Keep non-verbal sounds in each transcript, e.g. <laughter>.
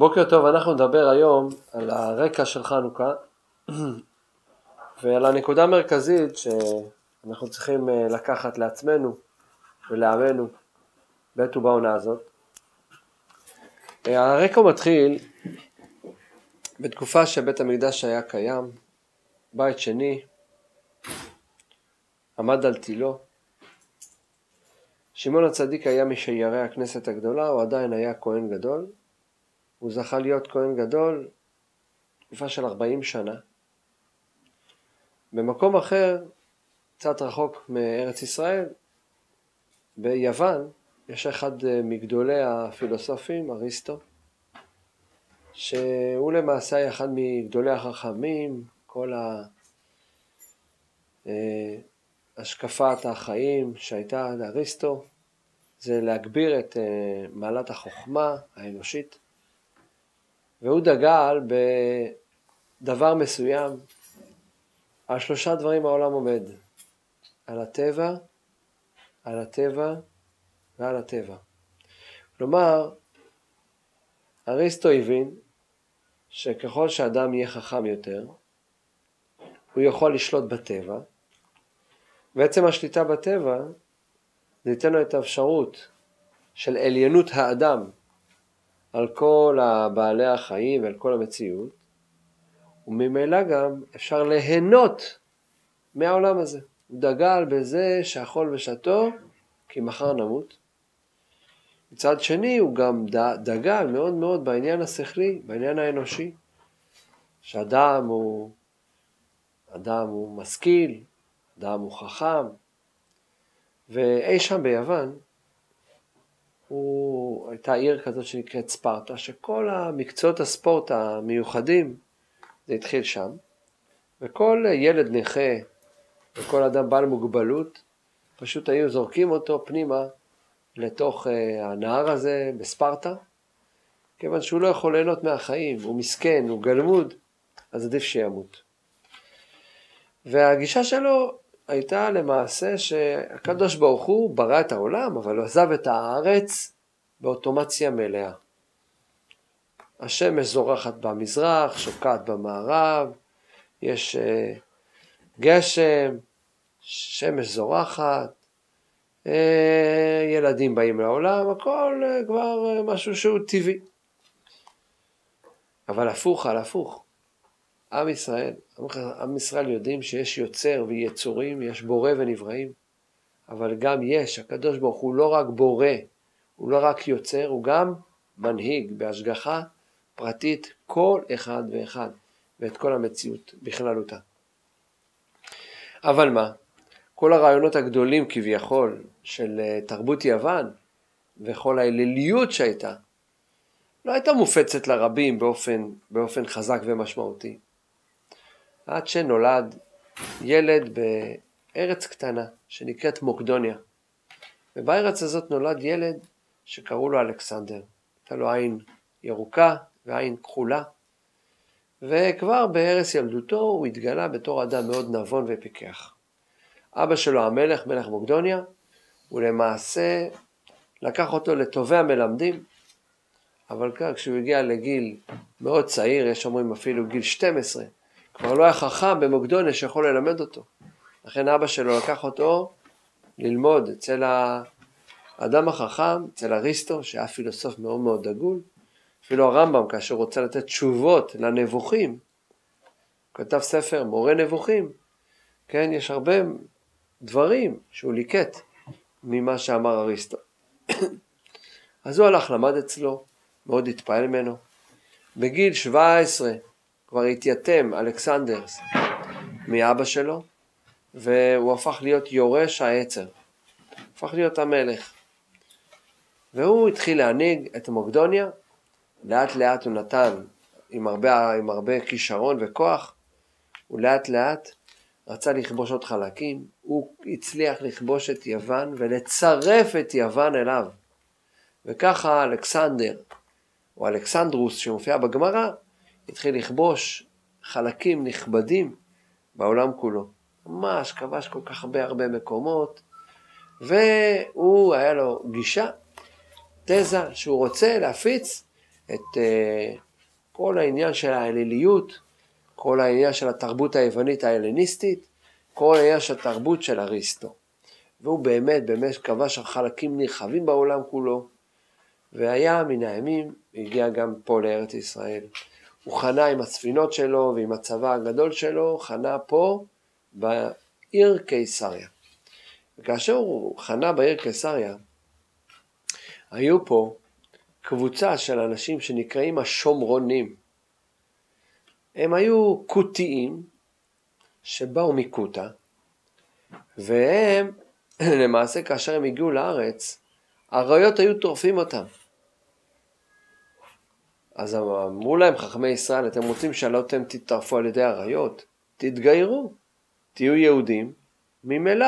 בוקר טוב, אנחנו נדבר היום על הרקע של חנוכה ועל הנקודה המרכזית שאנחנו צריכים אה, לקחת לעצמנו ולעמנו בעת ובעונה הזאת. אה, הרקע מתחיל בתקופה שבית המקדש היה קיים, בית שני, עמד על תילו. שמעון הצדיק היה משיירי הכנסת הגדולה, הוא עדיין היה כהן גדול, הוא זכה להיות כהן גדול תקופה של 40 שנה. במקום אחר, קצת רחוק מארץ ישראל, ביוון, יש אחד אה, מגדולי הפילוסופים, אריסטו, שהוא למעשה היה אחד מגדולי החכמים, כל אה, השקפת החיים שהייתה לאריסטו, זה להגביר את אה, מעלת החוכמה האנושית. והוא דגל בדבר מסוים, על שלושה דברים העולם עומד, על הטבע, על הטבע ועל הטבע. כלומר, אריסטו הבין שככל שאדם יהיה חכם יותר, הוא יכול לשלוט בטבע, ועצם השליטה בטבע זה ייתן לו את האפשרות של עליונות האדם על כל בעלי החיים ועל כל המציאות, וממילא גם אפשר ליהנות מהעולם הזה. הוא דגל בזה שאכול ושתו, כי מחר נמות. מצד שני הוא גם דגל מאוד מאוד בעניין השכלי, בעניין האנושי, שאדם הוא, אדם הוא משכיל, אדם הוא חכם, ואי שם ביוון, הוא, הייתה עיר כזאת שנקראת ספרטה, שכל המקצועות הספורט המיוחדים, זה התחיל שם, וכל ילד נכה וכל אדם בעל מוגבלות, פשוט היו זורקים אותו פנימה לתוך uh, הנהר הזה בספרטה, כיוון שהוא לא יכול ליהנות מהחיים, הוא מסכן, הוא גלמוד, אז עדיף שימות. והגישה שלו הייתה למעשה שהקדוש ברוך הוא ברא את העולם, אבל הוא עזב את הארץ באוטומציה מלאה. השמש זורחת במזרח, שוקעת במערב, יש uh, גשם, שמש זורחת, uh, ילדים באים לעולם, הכל uh, כבר משהו שהוא טבעי. אבל הפוך על הפוך. עם ישראל, עם ישראל יודעים שיש יוצר ויצורים, יש בורא ונבראים, אבל גם יש, הקדוש ברוך הוא לא רק בורא, הוא לא רק יוצר, הוא גם מנהיג בהשגחה פרטית כל אחד ואחד ואת כל המציאות בכללותה. אבל מה? כל הרעיונות הגדולים כביכול של אה, תרבות יוון וכל האליליות שהייתה, לא הייתה מופצת לרבים באופן, באופן חזק ומשמעותי. עד שנולד ילד בארץ קטנה שנקראת מוקדוניה. ובארץ הזאת נולד ילד שקראו לו אלכסנדר. הייתה לו עין ירוקה ועין כחולה, וכבר בערש ילדותו הוא התגלה בתור אדם מאוד נבון ופיקח. אבא שלו המלך, מלך מוקדוניה, הוא למעשה לקח אותו לטובי המלמדים, אבל כאן כשהוא הגיע לגיל מאוד צעיר, יש אומרים אפילו גיל 12, כבר לא היה חכם במוקדוניה שיכול ללמד אותו. לכן אבא שלו לקח אותו ללמוד אצל האדם החכם, אצל אריסטו, שהיה פילוסוף מאוד מאוד דגול. אפילו הרמב"ם, כאשר רוצה לתת תשובות לנבוכים, כתב ספר מורה נבוכים, כן, יש הרבה דברים שהוא ליקט ממה שאמר אריסטו. <coughs> אז הוא הלך, למד אצלו, מאוד התפעל ממנו. בגיל 17 כבר התייתם אלכסנדרס מאבא שלו, והוא הפך להיות יורש העצר, הפך להיות המלך. והוא התחיל להנהיג את מוקדוניה, לאט לאט הוא נתן, עם הרבה, עם הרבה כישרון וכוח, הוא לאט לאט רצה לכבוש עוד חלקים, הוא הצליח לכבוש את יוון ולצרף את יוון אליו. וככה אלכסנדר, או אלכסנדרוס שמופיע בגמרא, התחיל לכבוש חלקים נכבדים בעולם כולו. ממש כבש כל כך הרבה הרבה מקומות, והוא, היה לו גישה, תזה, שהוא רוצה להפיץ את uh, כל העניין של האליליות, כל העניין של התרבות היוונית ההלניסטית, כל העניין של התרבות של אריסטו. והוא באמת באמת כבש חלקים נרחבים בעולם כולו, והיה מן הימים, הגיע גם פה לארץ ישראל. הוא חנה עם הספינות שלו ועם הצבא הגדול שלו, חנה פה בעיר קיסריה. וכאשר הוא חנה בעיר קיסריה, היו פה קבוצה של אנשים שנקראים השומרונים. הם היו כותיים שבאו מקוטה, והם <clears throat> למעשה כאשר הם הגיעו לארץ, אריות היו טורפים אותם. אז אמרו להם חכמי ישראל, אתם רוצים שלא אתם תטרפו על ידי אריות? תתגיירו, תהיו יהודים, ממילא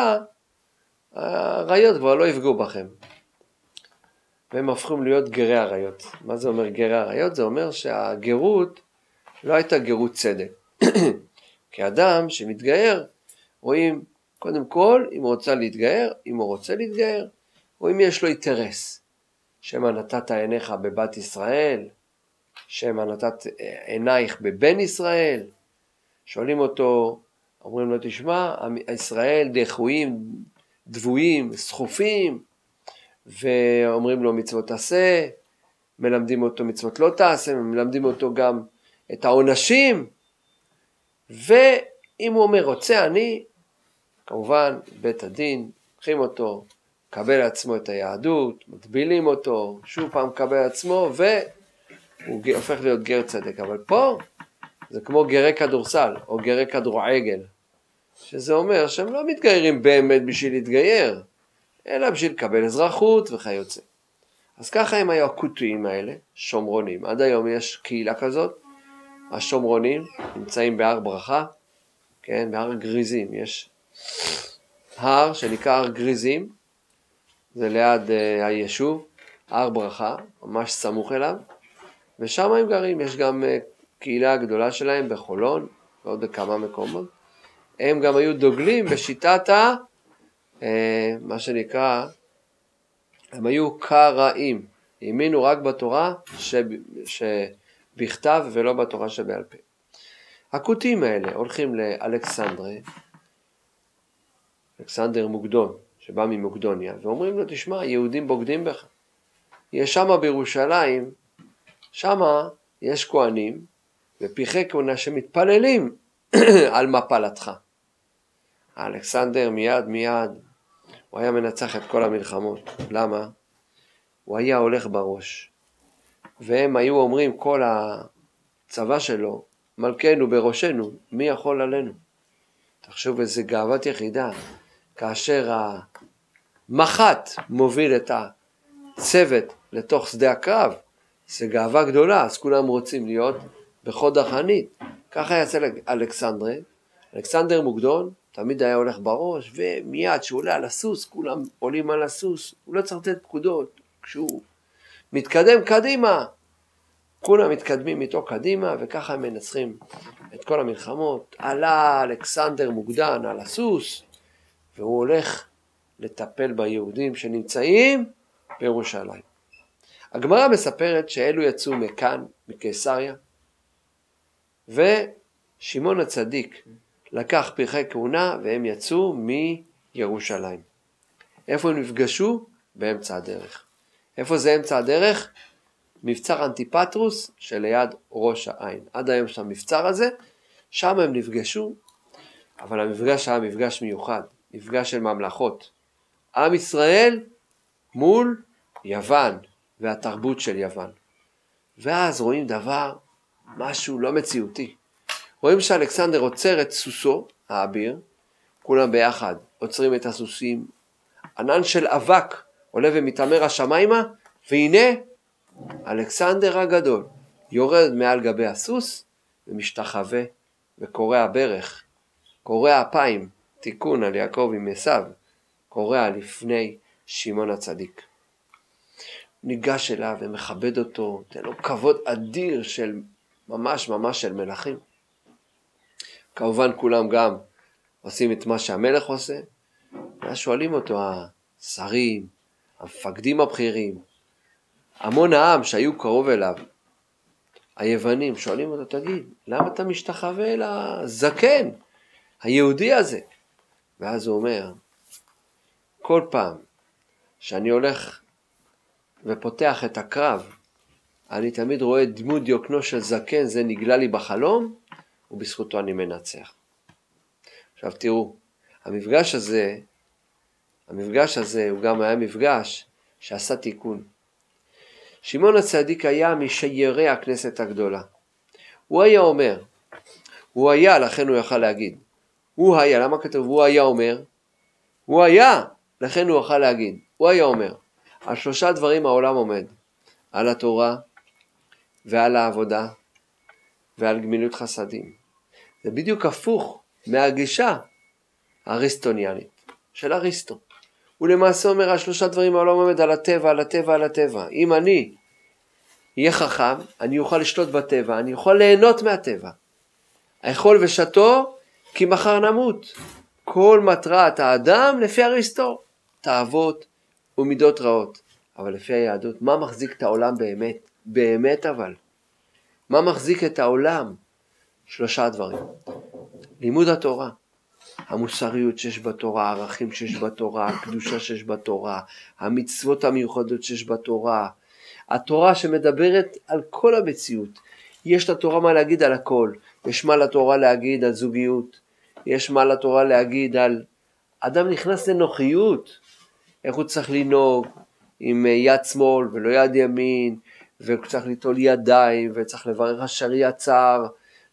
האריות כבר לא יפגעו בכם. והם הפכים להיות גרי אריות. מה זה אומר גרי אריות? זה אומר שהגרות לא הייתה גרות צדק. <clears throat> כאדם שמתגייר, רואים קודם כל אם הוא רוצה להתגייר, אם הוא רוצה להתגייר, או אם יש לו אינטרס. שמא נתת עיניך בבת ישראל, שמא נתת עינייך בבן ישראל. שואלים אותו, אומרים לו, תשמע, ישראל דחויים, דבויים, סחופים, ואומרים לו מצוות עשה, מלמדים אותו מצוות לא תעשה, מלמדים אותו גם את העונשים, ואם הוא אומר רוצה אני, כמובן בית הדין, לוקחים אותו, מקבל לעצמו את היהדות, מטבילים אותו, שוב פעם מקבל לעצמו, והוא הופך להיות גר צדק. אבל פה זה כמו גרי כדורסל, או גרי כדורגל, שזה אומר שהם לא מתגיירים באמת בשביל להתגייר, אלא בשביל לקבל אזרחות וכיוצא. אז ככה הם היו הכותיים האלה, שומרונים. עד היום יש קהילה כזאת, השומרונים נמצאים בהר ברכה, כן, בהר גריזים. יש הר שנקרא הר גריזים, זה ליד uh, היישוב, הר ברכה, ממש סמוך אליו, ושם הם גרים. יש גם uh, קהילה גדולה שלהם בחולון ועוד בכמה מקומות. הם גם היו דוגלים בשיטת ה... אה, מה שנקרא, הם היו קראים, האמינו רק בתורה שב, שבכתב ולא בתורה שבעל פה. הכותים האלה הולכים לאלכסנדרה, אלכסנדר מוקדון, שבא ממוקדוניה, ואומרים לו, תשמע, יהודים בוגדים בך. יש שמה בירושלים, שמה יש כהנים ופרחי כהונה שמתפללים <clears throat> על מפלתך. אלכסנדר מיד מיד הוא היה מנצח את כל המלחמות. למה? הוא היה הולך בראש. והם היו אומרים, כל הצבא שלו, מלכנו בראשנו, מי יכול עלינו? תחשוב איזה גאוות יחידה, כאשר המח"ט מוביל את הצוות לתוך שדה הקרב, זה גאווה גדולה, אז כולם רוצים להיות בחוד החנית. ככה יצא אלכסנדרה, אלכסנדר מוקדון, תמיד היה הולך בראש, ומיד כשהוא עולה על הסוס, כולם עולים על הסוס, הוא לא צריך לתת פקודות. כשהוא מתקדם קדימה, כולם מתקדמים איתו קדימה, וככה הם מנצחים את כל המלחמות. עלה אלכסנדר מוקדן על הסוס, והוא הולך לטפל ביהודים שנמצאים בירושלים. הגמרא מספרת שאלו יצאו מכאן, מקיסריה, ושמעון הצדיק לקח פרחי כהונה והם יצאו מירושלים. איפה הם נפגשו? באמצע הדרך. איפה זה אמצע הדרך? מבצר אנטיפטרוס שליד ראש העין. עד היום את המבצר הזה, שם הם נפגשו, אבל המפגש היה מפגש מיוחד, מפגש של ממלכות. עם ישראל מול יוון והתרבות של יוון. ואז רואים דבר, משהו לא מציאותי. רואים שאלכסנדר עוצר את סוסו, האביר, כולם ביחד עוצרים את הסוסים, ענן של אבק עולה ומתעמר השמיימה, והנה אלכסנדר הגדול יורד מעל גבי הסוס ומשתחווה וקורע ברך, קורע אפיים, תיקון על יעקב עם עשיו, קורע לפני שמעון הצדיק. ניגש אליו ומכבד אותו, נותן לו כבוד אדיר של ממש ממש של מלכים. כמובן כולם גם עושים את מה שהמלך עושה, ואז שואלים אותו השרים, המפקדים הבכירים, המון העם שהיו קרוב אליו, היוונים שואלים אותו, תגיד, למה אתה משתחווה לזקן, היהודי הזה? ואז הוא אומר, כל פעם שאני הולך ופותח את הקרב, אני תמיד רואה דמות דיוקנו של זקן, זה נגלה לי בחלום, ובזכותו אני מנצח. עכשיו תראו, המפגש הזה, המפגש הזה הוא גם היה מפגש שעשה תיקון. שמעון הצדיק היה משיירי הכנסת הגדולה. הוא היה אומר, הוא היה, לכן הוא יכל להגיד. הוא היה, למה כתוב הוא היה אומר? הוא היה, לכן הוא יכל להגיד. הוא היה אומר, על שלושה דברים העולם עומד, על התורה ועל העבודה ועל גמילות חסדים. זה בדיוק הפוך מהגישה האריסטוניאנית של אריסטו. הוא למעשה אומר על שלושה דברים העולם עומד על הטבע, על הטבע, על הטבע. אם אני אהיה חכם, אני אוכל לשלוט בטבע, אני אוכל ליהנות מהטבע. אכול ושתו כי מחר נמות. כל מטרת האדם לפי אריסטו, תאוות ומידות רעות. אבל לפי היהדות, מה מחזיק את העולם באמת? באמת אבל. מה מחזיק את העולם? שלושה דברים. לימוד התורה, המוסריות שיש בתורה, הערכים שיש בתורה, הקדושה שיש בתורה, המצוות המיוחדות שיש בתורה, התורה שמדברת על כל המציאות. יש לתורה מה להגיד על הכל, יש מה לתורה להגיד על זוגיות, יש מה לתורה להגיד על... אדם נכנס לנוחיות, איך הוא צריך לנהוג עם יד שמאל ולא יד ימין, והוא צריך ליטול ידיים, וצריך לברך השריע צר,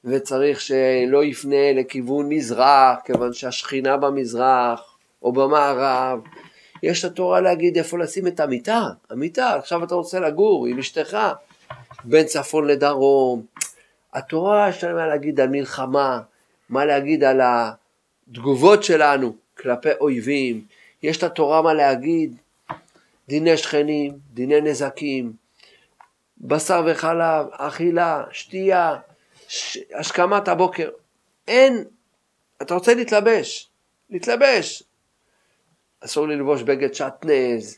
וצריך שלא יפנה לכיוון מזרח, כיוון שהשכינה במזרח או במערב. יש לתורה להגיד איפה לשים את המיטה, המיטה, עכשיו אתה רוצה לגור עם אשתך, בין צפון לדרום. התורה יש לה מה להגיד על מלחמה, מה להגיד על התגובות שלנו כלפי אויבים, יש לתורה מה להגיד, דיני שכנים, דיני נזקים, בשר וחלב, אכילה, שתייה, השכמת הבוקר. אין, אתה רוצה להתלבש, להתלבש. אסור ללבוש בגד שעטנז,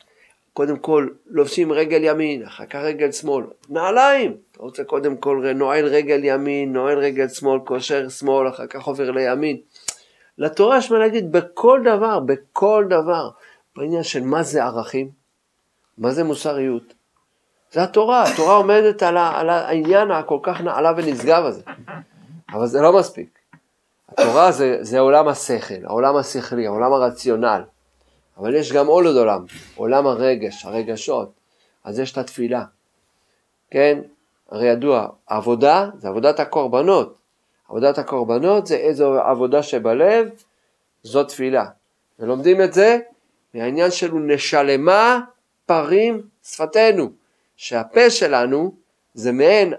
קודם כל לובשים רגל ימין, אחר כך רגל שמאל. נעליים, אתה רוצה קודם כל נועל רגל ימין, נועל רגל שמאל, קושר שמאל, אחר כך עובר לימין. לתורה יש מה להגיד בכל דבר, בכל דבר. בעניין של מה זה ערכים, מה זה מוסריות, זה התורה, התורה עומדת על, ה, על העניין הכל כך נעלה ונשגב הזה. אבל זה לא מספיק. התורה זה, זה עולם השכל, העולם השכלי, העולם הרציונל. אבל יש גם עוד עולם, עולם הרגש, הרגשות. אז יש את התפילה. כן? הרי ידוע, עבודה זה עבודת הקורבנות. עבודת הקורבנות זה איזו עבודה שבלב, זו תפילה. ולומדים את זה מהעניין שלו נשלמה פרים שפתנו. שהפה שלנו זה מעין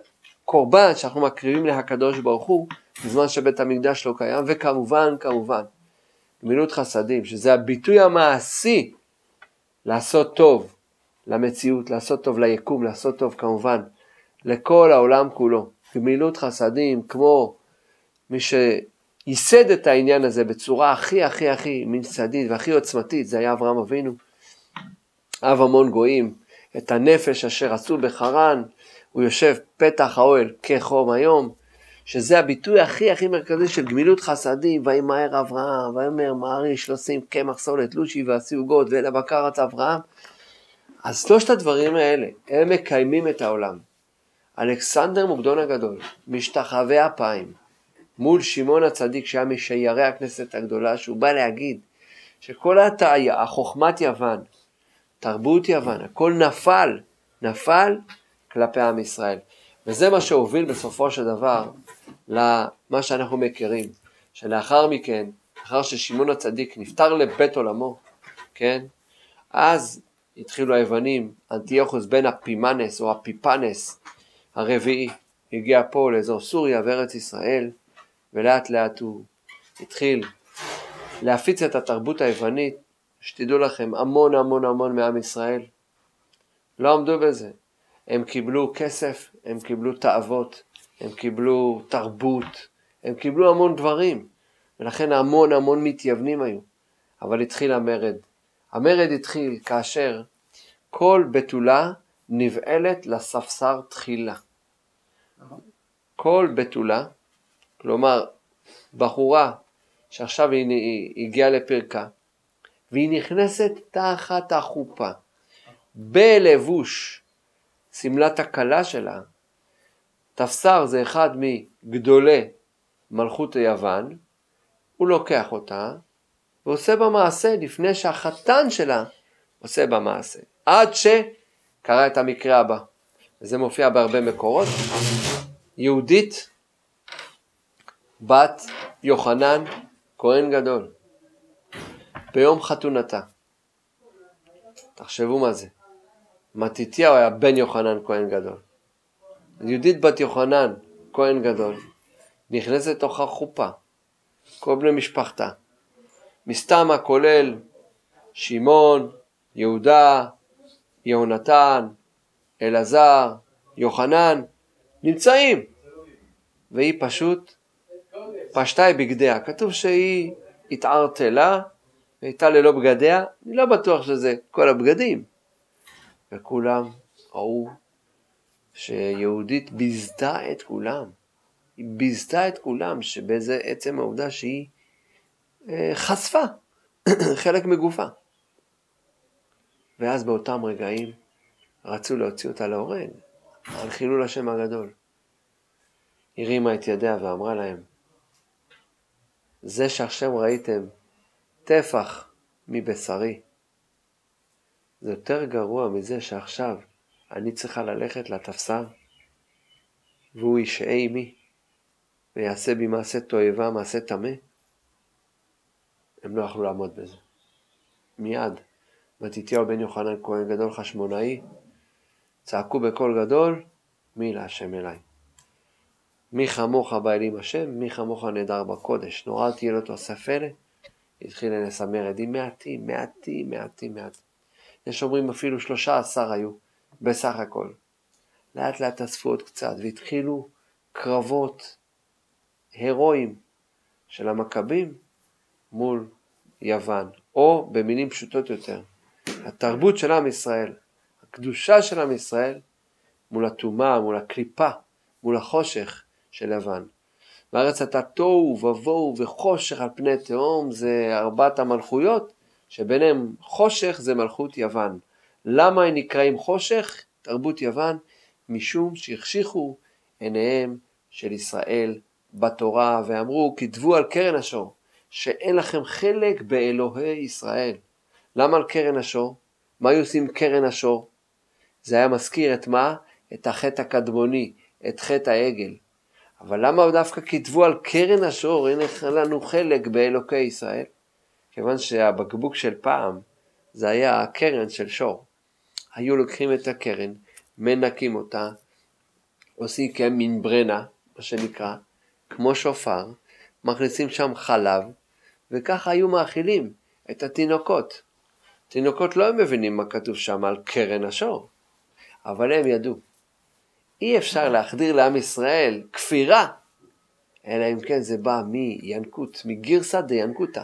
קורבן שאנחנו מקריבים להקדוש ברוך הוא בזמן שבית המקדש לא קיים, וכמובן, כמובן, גמילות חסדים, שזה הביטוי המעשי לעשות טוב למציאות, לעשות טוב ליקום, לעשות טוב כמובן לכל העולם כולו. גמילות חסדים כמו מי שייסד את העניין הזה בצורה הכי הכי הכי ממסדית והכי עוצמתית, זה היה אברהם אבינו, אב המון גויים, את הנפש אשר עשו בחרן, הוא יושב פתח האוהל כחום היום, שזה הביטוי הכי הכי מרכזי של גמילות חסדים, וימהר אברהם, ויאמר מעריש לא שים קמח סולת לושי ועשי עוגות ואלה בקרת אברהם. אז שלושת הדברים האלה, הם מקיימים את העולם. אלכסנדר מוקדון הגדול, משתחווה אפיים, מול שמעון הצדיק שהיה משיירי הכנסת הגדולה, שהוא בא להגיד שכל התאיה, החוכמת יוון, תרבות יוון, הכל נפל, נפל כלפי עם ישראל. וזה מה שהוביל בסופו של דבר למה שאנחנו מכירים, שלאחר מכן, לאחר ששמעון הצדיק נפטר לבית עולמו, כן, אז התחילו היוונים, אנטיוכוס בן אפימנס או אפיפנס הרביעי, הגיע פה לאזור סוריה וארץ ישראל, ולאט לאט הוא התחיל להפיץ את התרבות היוונית שתדעו לכם, המון המון המון מעם ישראל לא עמדו בזה. הם קיבלו כסף, הם קיבלו תאוות, הם קיבלו תרבות, הם קיבלו המון דברים, ולכן המון המון מתייוונים היו. אבל התחיל המרד. המרד התחיל כאשר כל בתולה נבעלת לספסר תחילה. כל בתולה, כלומר בחורה שעכשיו היא הגיעה לפרקה, והיא נכנסת תחת החופה, בלבוש שמלת הכלה שלה, תפסר זה אחד מגדולי מלכות יוון, הוא לוקח אותה ועושה בה מעשה לפני שהחתן שלה עושה בה מעשה. עד שקרה את המקרה הבא, וזה מופיע בהרבה מקורות. יהודית, בת יוחנן, כהן גדול, ביום חתונתה. תחשבו מה זה. מתתיהו היה בן יוחנן כהן גדול. יהודית בת יוחנן, כהן גדול, נכנסת לתוך החופה, כל בני משפחתה. מסתמה כולל שמעון, יהודה, יהונתן, אלעזר, יוחנן, נמצאים. והיא פשוט פשטה את בגדיה. כתוב שהיא התערטלה והייתה ללא בגדיה, אני לא בטוח שזה כל הבגדים. וכולם ראו שיהודית ביזתה את כולם. היא ביזתה את כולם, שבאיזה עצם העובדה שהיא אה, חשפה <coughs> חלק מגופה. ואז באותם רגעים רצו להוציא אותה להורג, על חילול השם הגדול. הרימה את ידיה ואמרה להם, זה שעכשיו ראיתם טפח מבשרי, זה יותר גרוע מזה שעכשיו אני צריכה ללכת לתפסר, והוא ישעה עמי, ויעשה בי מעשה תועבה, מעשה טמא. הם לא יכלו לעמוד בזה. מיד, מתתיהו בן יוחנן כהן גדול חשמונאי, צעקו בקול גדול, מי להשם אליי. מי כמוך בא אלים השם, מי כמוך נדר בקודש. נורא תהיה לו תוסף אלה, התחיל לסמר עדים מעטים, מעטים, מעטים, מעטים. יש אומרים אפילו שלושה עשר היו, בסך הכל. לאט לאט אספו עוד קצת, והתחילו קרבות הירואיים של המכבים מול יוון, או במילים פשוטות יותר, התרבות של עם ישראל, הקדושה של עם ישראל, מול הטומאה, מול הקליפה, מול החושך של יוון. בארץ אתה תוהו ובוהו וחושך על פני תהום, זה ארבעת המלכויות, שביניהם חושך זה מלכות יוון. למה הם נקראים חושך? תרבות יוון, משום שהחשיכו עיניהם של ישראל בתורה, ואמרו, כתבו על קרן השור, שאין לכם חלק באלוהי ישראל. למה על קרן השור? מה היו עושים קרן השור? זה היה מזכיר את מה? את החטא הקדמוני, את חטא העגל. אבל למה דווקא כתבו על קרן השור, אין לנו חלק באלוקי ישראל? כיוון שהבקבוק של פעם זה היה קרן של שור. היו לוקחים את הקרן, מנקים אותה, עושים כמין ברנה, מה שנקרא, כמו שופר, מכניסים שם חלב, וככה היו מאכילים את התינוקות. תינוקות לא מבינים מה כתוב שם על קרן השור, אבל הם ידעו. אי אפשר להחדיר לעם ישראל כפירה, אלא אם כן זה בא מינקות, מגירסא דיינקותא.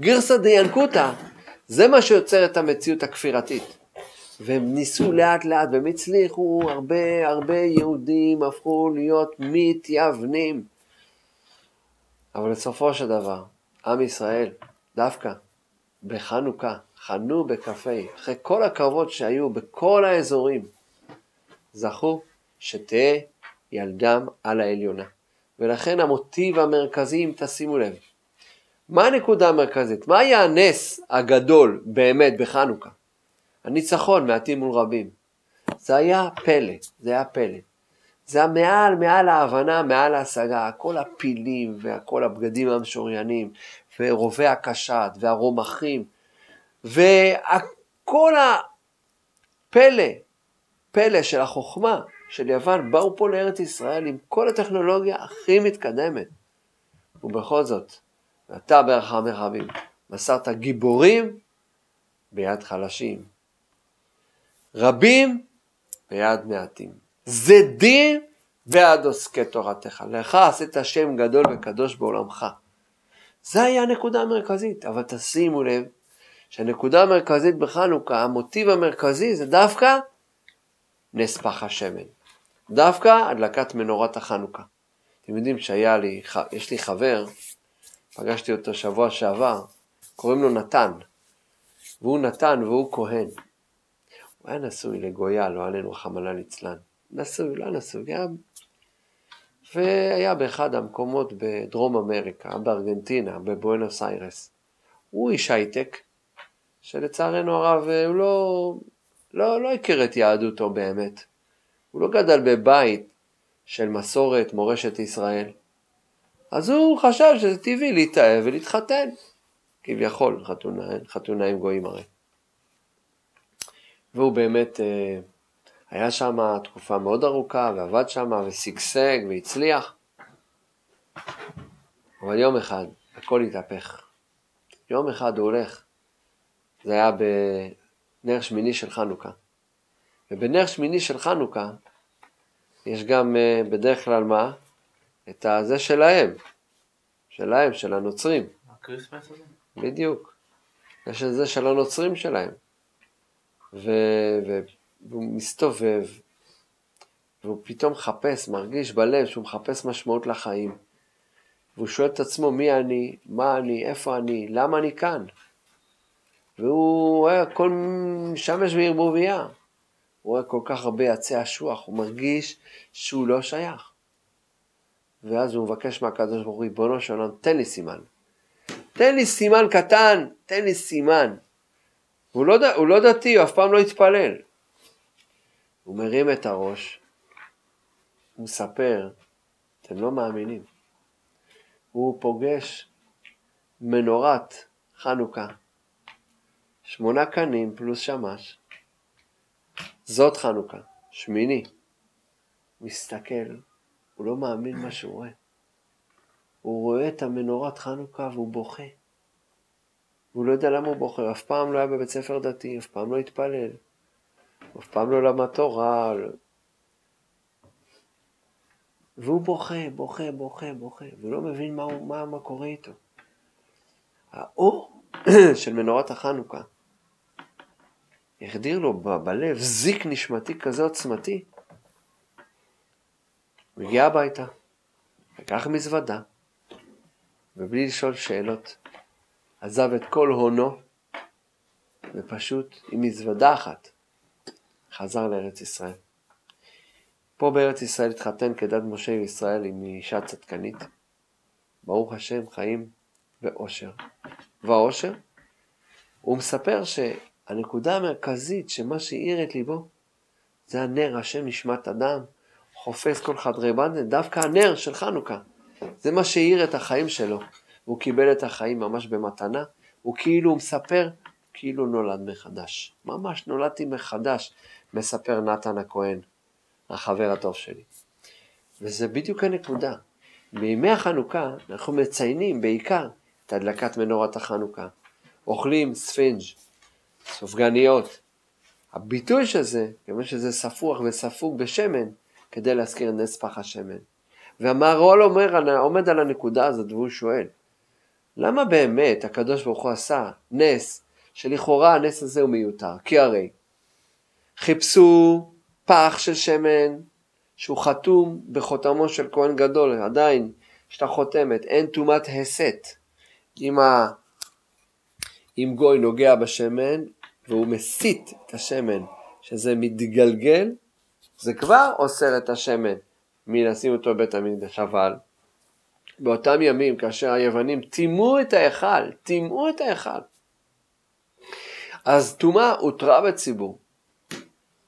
גירסא דיינקותא זה מה שיוצר את המציאות הכפירתית. והם ניסו לאט לאט והם הצליחו, הרבה הרבה יהודים הפכו להיות מתייוונים. אבל בסופו של דבר, עם ישראל, דווקא בחנוכה, חנו בכ"ה, אחרי כל הקרבות שהיו בכל האזורים, זכו שתהא ילדם על העליונה. ולכן המוטיב המרכזי, אם תשימו לב, מה הנקודה המרכזית? מה היה הנס הגדול באמת בחנוכה? הניצחון מעטים מול רבים. זה היה פלא, זה היה פלא. זה היה מעל, מעל ההבנה, מעל ההשגה, כל הפילים וכל הבגדים המשוריינים, ורובי הקשת והרומחים, וכל הפלא, פלא של החוכמה של יוון, באו פה לארץ ישראל עם כל הטכנולוגיה הכי מתקדמת. ובכל זאת, אתה ברחם רבים, מסרת גיבורים ביד חלשים, רבים ביד מעטים. זדים בעד עוסקי תורתך. לך עשית שם גדול וקדוש בעולמך. זה היה הנקודה המרכזית, אבל תשימו לב שהנקודה המרכזית בחנוכה, המוטיב המרכזי זה דווקא נס פח השמן. דווקא הדלקת מנורת החנוכה. אתם יודעים שהיה לי, יש לי חבר, פגשתי אותו שבוע שעבר, קוראים לו נתן, והוא נתן והוא כהן. הוא היה נשוי לגויה, לא עלינו חמלה ליצלן. נשוי, לא נשוי, גם... והיה באחד המקומות בדרום אמריקה, בארגנטינה, בבואנוס איירס. הוא איש הייטק, שלצערנו הרב הוא לא, לא, לא הכיר את יהדותו באמת. הוא לא גדל בבית של מסורת, מורשת ישראל. אז הוא חשב שזה טבעי להתאהב ולהתחתן. כביכול חתונה, חתונה עם גויים הרי. והוא באמת אה, היה שם תקופה מאוד ארוכה ועבד שם ושגשג והצליח. אבל יום אחד הכל התהפך. יום אחד הוא הולך, זה היה בנר שמיני של חנוכה. ובנר שמיני של חנוכה יש גם אה, בדרך כלל מה? את הזה שלהם, שלהם, של הנוצרים. הקריסמס הזה? בדיוק. יש את זה של הנוצרים שלהם. ו... והוא מסתובב, והוא פתאום מחפש, מרגיש בלב שהוא מחפש משמעות לחיים. והוא שואל את עצמו מי אני, מה אני, איפה אני, למה אני כאן. והוא רואה הכל משמש וערבוביה. הוא רואה כל כך הרבה עצי אשוח, הוא מרגיש שהוא לא שייך. ואז הוא מבקש מהקדוש ברוך הוא, ריבונו של עולם, תן לי סימן. תן לי סימן קטן, תן לי סימן. הוא לא, הוא לא דתי, הוא אף פעם לא התפלל. הוא מרים את הראש, הוא מספר, אתם לא מאמינים. הוא פוגש מנורת חנוכה, שמונה קנים פלוס שמש. זאת חנוכה, שמיני. מסתכל, הוא לא מאמין מה שהוא רואה. הוא רואה את המנורת חנוכה והוא בוכה. והוא לא יודע למה הוא בוכה, אף פעם לא היה בבית ספר דתי, אף פעם לא התפלל, אף פעם לא למד תורה. לא... והוא בוכה, בוכה, בוכה, בוכה, והוא לא מבין מה, מה, מה קורה איתו. האור <clears throat> של מנורת החנוכה החדיר לו ב- בלב זיק נשמתי כזה עוצמתי. הוא הגיע הביתה, לקח מזוודה, ובלי לשאול שאלות, עזב את כל הונו, ופשוט עם מזוודה אחת חזר לארץ ישראל. פה בארץ ישראל התחתן כדת משה וישראל עם אישה צדקנית. ברוך השם, חיים ואושר. והאושר? הוא מספר שהנקודה המרכזית שמה שהאיר את ליבו זה הנר השם נשמת אדם, חופש כל חדרי בנדן, דווקא הנר של חנוכה. זה מה שהאיר את החיים שלו. הוא קיבל את החיים ממש במתנה, הוא כאילו מספר, כאילו נולד מחדש. ממש נולדתי מחדש, מספר נתן הכהן, החבר הטוב שלי. וזה בדיוק הנקודה. בימי החנוכה אנחנו מציינים בעיקר את הדלקת מנורת החנוכה. אוכלים ספינג', סופגניות. הביטוי של זה, כיוון שזה ספוח וספוג בשמן, כדי להזכיר נס פח השמן. והמהר"ל אומר, עומד על הנקודה הזאת והוא שואל, למה באמת הקדוש ברוך הוא עשה נס, שלכאורה הנס הזה הוא מיותר? כי הרי חיפשו פח של שמן שהוא חתום בחותמו של כהן גדול, עדיין יש את החותמת, אין טומאת הסת. אם, ה... אם גוי נוגע בשמן והוא מסית את השמן, שזה מתגלגל, זה כבר אוסר את השמן מלשים אותו בבית המקדש. אבל באותם ימים, כאשר היוונים טימאו את ההיכל, טימאו את ההיכל, אז טומאה הותרה בציבור,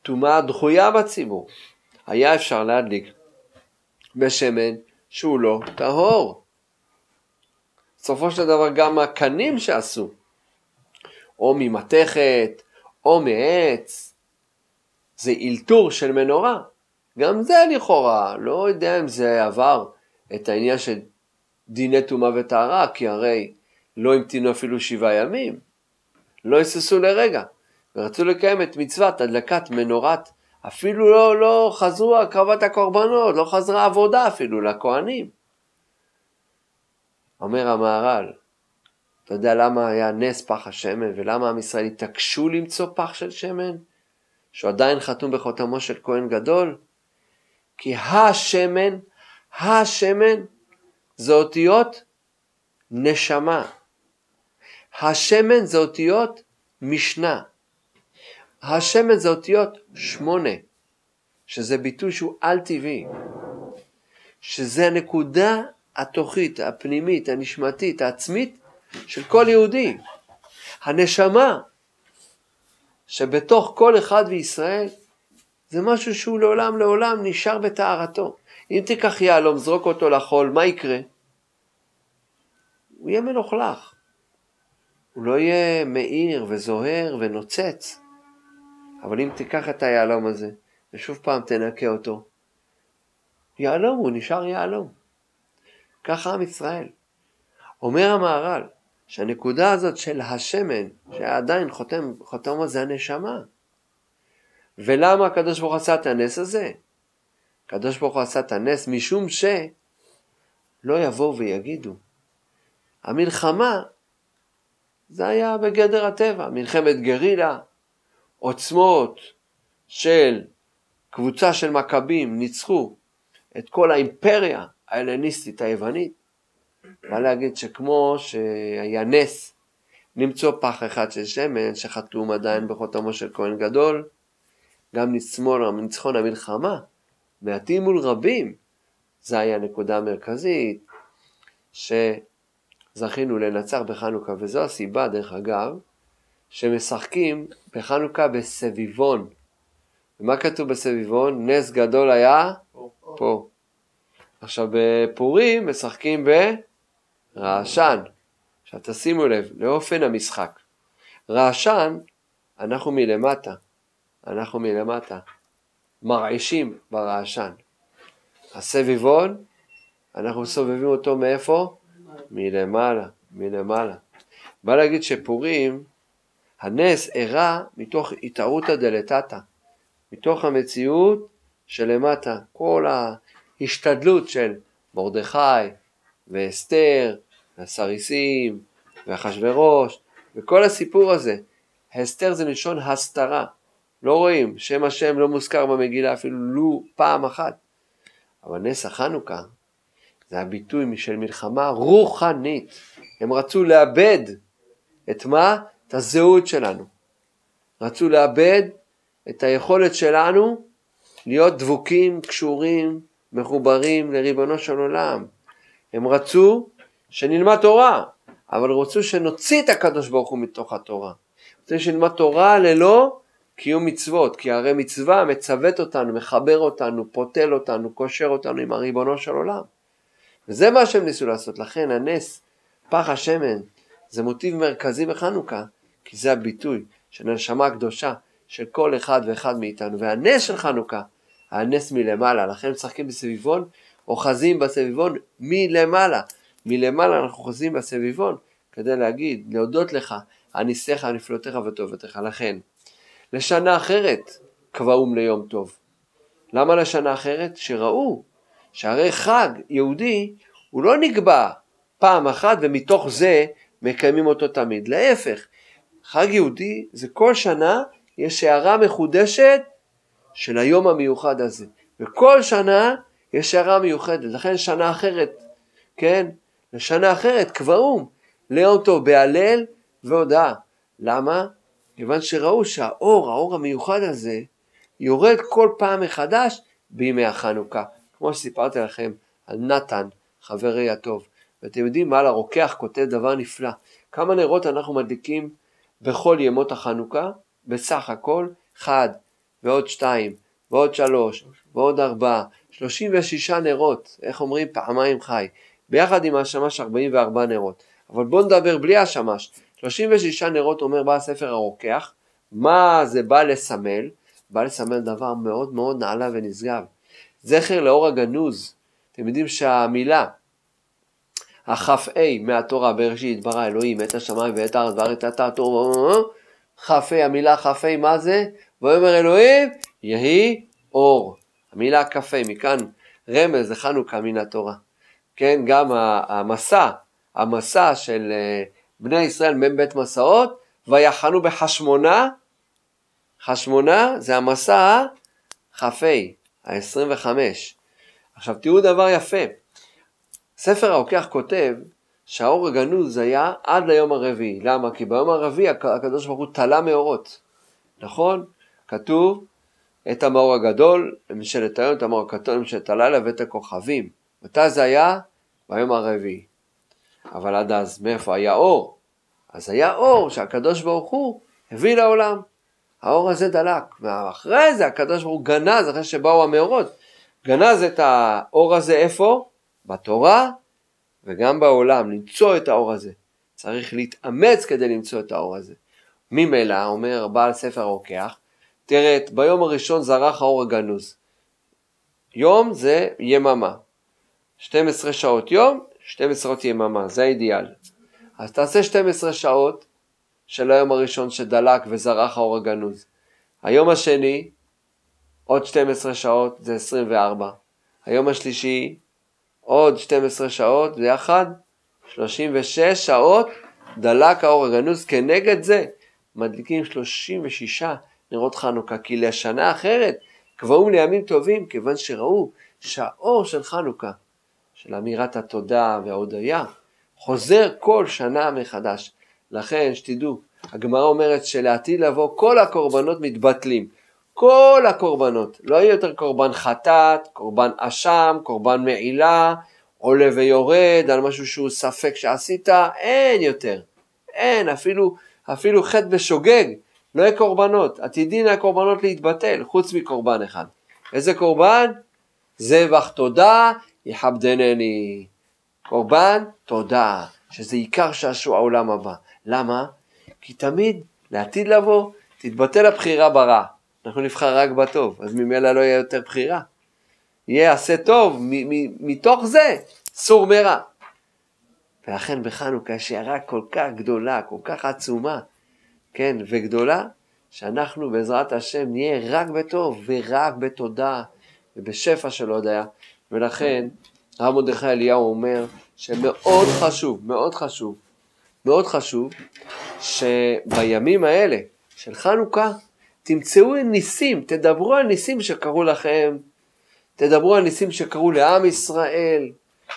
טומאה דחויה בציבור. היה אפשר להדליק בשמן שהוא לא טהור. בסופו של דבר גם הקנים שעשו, או ממתכת, או מעץ, זה אלתור של מנורה. גם זה לכאורה, לא יודע אם זה עבר את העניין של דיני טומאה וטהרה, כי הרי לא המתינו אפילו שבעה ימים, לא היססו לרגע, ורצו לקיים את מצוות הדלקת מנורת, אפילו לא, לא חזרו הקרבת הקורבנות, לא חזרה עבודה אפילו לכהנים. אומר המהר"ל, אתה יודע למה היה נס פח השמן ולמה עם ישראל התעקשו למצוא פח של שמן? שהוא עדיין חתום בחותמו של כהן גדול? כי השמן, השמן זה אותיות נשמה. השמן זה אותיות משנה. השמן זה אותיות שמונה, שזה ביטוי שהוא על-טבעי, שזה הנקודה התוכית, הפנימית, הנשמתית, העצמית של כל יהודי. הנשמה שבתוך כל אחד בישראל זה משהו שהוא לעולם לעולם נשאר בטהרתו. אם תיקח יהלום, זרוק אותו לחול, מה יקרה? הוא יהיה מלוכלך. הוא לא יהיה מאיר וזוהר ונוצץ. אבל אם תיקח את היהלום הזה, ושוב פעם תנקה אותו, יהלום הוא נשאר יהלום. ככה עם ישראל. אומר המהר"ל, שהנקודה הזאת של השמן, שעדיין חותם, חותם זה הנשמה. ולמה הקדוש ברוך הוא עשה את הנס הזה? הקדוש ברוך הוא עשה את הנס משום שלא יבואו ויגידו. המלחמה זה היה בגדר הטבע, מלחמת גרילה, עוצמות של קבוצה של מכבים ניצחו את כל האימפריה ההלניסטית היוונית, בא להגיד שכמו שהיה נס למצוא פח אחד של שמן שחתום עדיין בחותמו של כהן גדול, גם ניצחון המלחמה, מעטים מול רבים, זה היה נקודה מרכזית שזכינו לנצח בחנוכה, וזו הסיבה, דרך אגב, שמשחקים בחנוכה בסביבון. ומה כתוב בסביבון? נס גדול היה פה. פה. עכשיו בפורים משחקים ברעשן. עכשיו תשימו לב לאופן המשחק. רעשן, אנחנו מלמטה. אנחנו מלמטה. מרעישים ברעשן. הסביבון, אנחנו סובבים אותו מאיפה? מלמעלה, מלמעלה. בא להגיד שפורים הנס אירע מתוך התערותא דלתתא, מתוך המציאות שלמטה, כל ההשתדלות של מרדכי ואסתר והסריסים ואחשוורוש וכל הסיפור הזה. אסתר זה מלשון הסתרה, לא רואים, שם השם לא מוזכר במגילה אפילו לו פעם אחת. אבל נס החנוכה זה הביטוי של מלחמה רוחנית. הם רצו לאבד את מה? את הזהות שלנו. רצו לאבד את היכולת שלנו להיות דבוקים, קשורים, מחוברים לריבונו של עולם. הם רצו שנלמד תורה, אבל רצו שנוציא את הקדוש ברוך הוא מתוך התורה. רצו שנלמד תורה ללא קיום מצוות, כי הרי מצווה מצוות אותנו, מחבר אותנו, פותל אותנו, קושר אותנו עם הריבונו של עולם. וזה מה שהם ניסו לעשות. לכן הנס, פח השמן, זה מוטיב מרכזי בחנוכה, כי זה הביטוי של הנשמה הקדושה של כל אחד ואחד מאיתנו. והנס של חנוכה, הנס מלמעלה, לכן משחקים בסביבון, אוחזים בסביבון מלמעלה. מלמעלה אנחנו אוחזים בסביבון כדי להגיד, להודות לך על ניסיך, נפלאותיך וטובתך. לכן, לשנה אחרת קבעום ליום טוב. למה לשנה אחרת? שראו שהרי חג יהודי הוא לא נקבע פעם אחת ומתוך זה מקיימים אותו תמיד. להפך, חג יהודי זה כל שנה יש הערה מחודשת של היום המיוחד הזה. וכל שנה יש הערה מיוחדת. לכן שנה אחרת, כן? לשנה אחרת קבעום ליום טוב בהלל והודאה. למה? כיוון שראו שהאור, האור המיוחד הזה, יורד כל פעם מחדש בימי החנוכה. כמו שסיפרתי לכם על נתן, חברי הטוב. ואתם יודעים מה לרוקח כותב דבר נפלא. כמה נרות אנחנו מדליקים בכל ימות החנוכה? בסך הכל אחד ועוד שתיים ועוד שלוש ועוד ארבע, שלושים ושישה נרות, איך אומרים? פעמיים חי. ביחד עם השמש ארבעים וארבע נרות. אבל בואו נדבר בלי השמש. 36 נרות אומר בא הספר הרוקח, מה זה בא לסמל? בא לסמל דבר מאוד מאוד נעלה ונשגב. זכר לאור הגנוז. אתם יודעים שהמילה הכ"ה מהתורה בראשית ברא אלוהים את השמיים ואת הארץ וארץ את התורה כ"ה המילה כ"ה מה זה? ויאמר אלוהים יהי אור. המילה כ"ה מכאן רמז לחנוכה מן התורה. כן גם המסע המסע של uh, בני ישראל מ"ב מסעות, ויחנו בחשמונה, חשמונה זה המסע כ"ה, ה-25. עכשיו תראו דבר יפה, ספר הרוקח כותב שהאור הגנוז היה עד ליום הרביעי. למה? כי ביום הרביעי הקדוש ברוך הוא תלה מאורות. נכון? כתוב את המאור הגדול למשלת היום, את המאור הקטון למשלת הלילה ואת הכוכבים. מתי זה היה? ביום הרביעי. אבל עד אז מאיפה היה אור? אז היה אור שהקדוש ברוך הוא הביא לעולם. האור הזה דלק, ואחרי זה הקדוש ברוך הוא גנז, אחרי שבאו המאורות, גנז את האור הזה איפה? בתורה וגם בעולם, למצוא את האור הזה. צריך להתאמץ כדי למצוא את האור הזה. ממילא, אומר בעל ספר הרוקח, תראה, ביום הראשון זרח האור הגנוז. יום זה יממה. 12 שעות יום, 12 שעות יממה, זה האידיאל. אז תעשה 12 שעות של היום הראשון שדלק וזרח האור הגנוז. היום השני, עוד 12 שעות, זה 24. היום השלישי, עוד 12 שעות, ביחד 36 שעות דלק האור הגנוז. כנגד זה מדליקים 36 נרות חנוכה, כי לשנה אחרת קבעו לימים טובים, כיוון שראו שהאור של חנוכה, של אמירת התודה וההודיה, חוזר כל שנה מחדש. לכן, שתדעו, הגמרא אומרת שלעתיד לבוא כל הקורבנות מתבטלים. כל הקורבנות, לא יהיה יותר קורבן חטאת, קורבן אשם, קורבן מעילה, עולה ויורד על משהו שהוא ספק שעשית, אין יותר. אין, אפילו, אפילו חטא בשוגג, לא יהיה קורבנות. עתידין הקורבנות להתבטל, חוץ מקורבן אחד. איזה קורבן? זבח תודה, יכבדנני. קורבן, תודה, שזה עיקר שעשוע העולם הבא. למה? כי תמיד, לעתיד לבוא, תתבטל הבחירה ברע. אנחנו נבחר רק בטוב, אז ממילא לא יהיה יותר בחירה. יהיה עשה טוב, מתוך זה סור מרע. ולכן בחנוכה יש הערה כל כך גדולה, כל כך עצומה, כן, וגדולה, שאנחנו בעזרת השם נהיה רק בטוב ורק בתודה ובשפע של הודיה. ולכן הרב מרדכי אליהו אומר שמאוד חשוב, מאוד חשוב, מאוד חשוב, שבימים האלה של חנוכה תמצאו ניסים, תדברו על ניסים שקרו לכם, תדברו על ניסים שקרו לעם ישראל.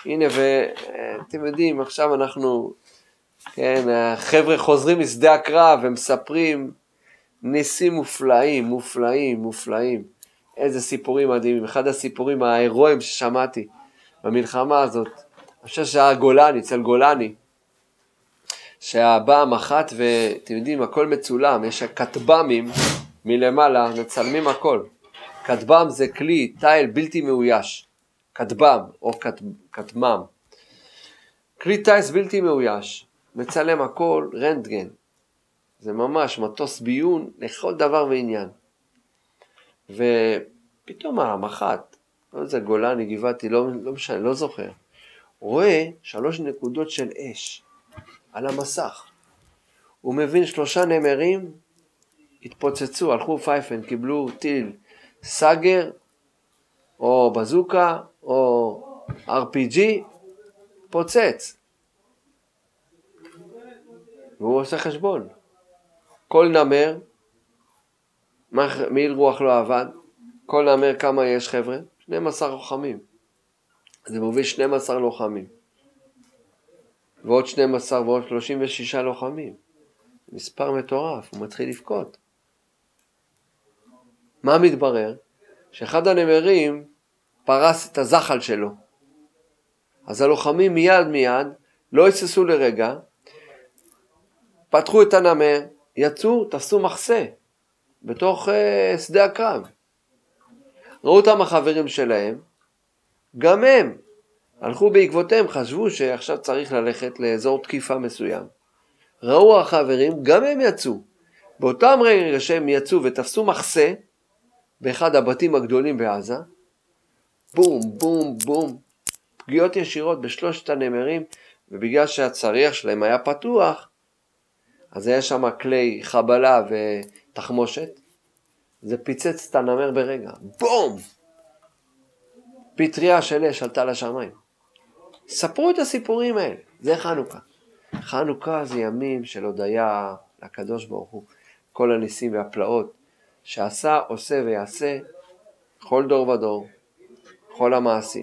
הנה, ואתם יודעים, עכשיו אנחנו, כן, החבר'ה חוזרים משדה הקרב ומספרים ניסים מופלאים, מופלאים, מופלאים. איזה סיפורים מדהימים. אחד הסיפורים ההירואיים ששמעתי במלחמה הזאת, אני חושב שהיה גולני, אצל גולני, שבא המח"ט ואתם יודעים, הכל מצולם, יש כטב"מים מלמעלה, מצלמים הכל. כטב"ם זה כלי, תיל בלתי מאויש. כטב"ם או כטמ"ם. כלי טיס בלתי מאויש, מצלם הכל, רנטגן. זה ממש מטוס ביון לכל דבר ועניין. ופתאום המח"ט, לא יודע, גולני, גבעתי, לא, לא משנה, לא זוכר, רואה שלוש נקודות של אש על המסך. הוא מבין שלושה נמרים התפוצצו, הלכו פייפן, קיבלו טיל סאגר או בזוקה או RPG, פוצץ. והוא עושה חשבון. כל נמר, מעיל רוח לא עבד, כל נמר כמה יש חבר'ה? 12 לוחמים. זה מוביל 12 לוחמים. ועוד 12 ועוד 36 לוחמים. מספר מטורף, הוא מתחיל לבכות. מה מתברר? שאחד הנמרים פרס את הזחל שלו. אז הלוחמים מיד מיד לא היססו לרגע, פתחו את הנמר, יצאו, תפסו מחסה בתוך uh, שדה הקרב. ראו אותם החברים שלהם, גם הם הלכו בעקבותיהם, חשבו שעכשיו צריך ללכת לאזור תקיפה מסוים. ראו החברים, גם הם יצאו. באותם רגע שהם יצאו ותפסו מחסה באחד הבתים הגדולים בעזה, בום, בום, בום, פגיעות ישירות בשלושת הנמרים, ובגלל שהצריח שלהם היה פתוח, אז היה שם כלי חבלה ותחמושת, זה פיצץ את הנמר ברגע, בום! פטריה של אש עלתה לשמיים. ספרו את הסיפורים האלה, זה חנוכה. חנוכה זה ימים של הודיה לקדוש ברוך הוא, כל הניסים והפלאות שעשה, עושה ויעשה, בכל דור ודור, בכל המעשים.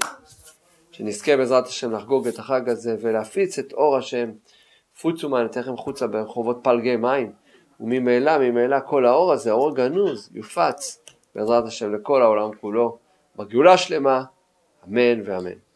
שנזכה בעזרת השם לחגוג את החג הזה ולהפיץ את אור השם. פוצו מענתכם חוצה ברחובות פלגי מים, וממילא, ממילא כל האור הזה, האור גנוז, יופץ בעזרת השם לכל העולם כולו, בגאולה שלמה, אמן ואמן.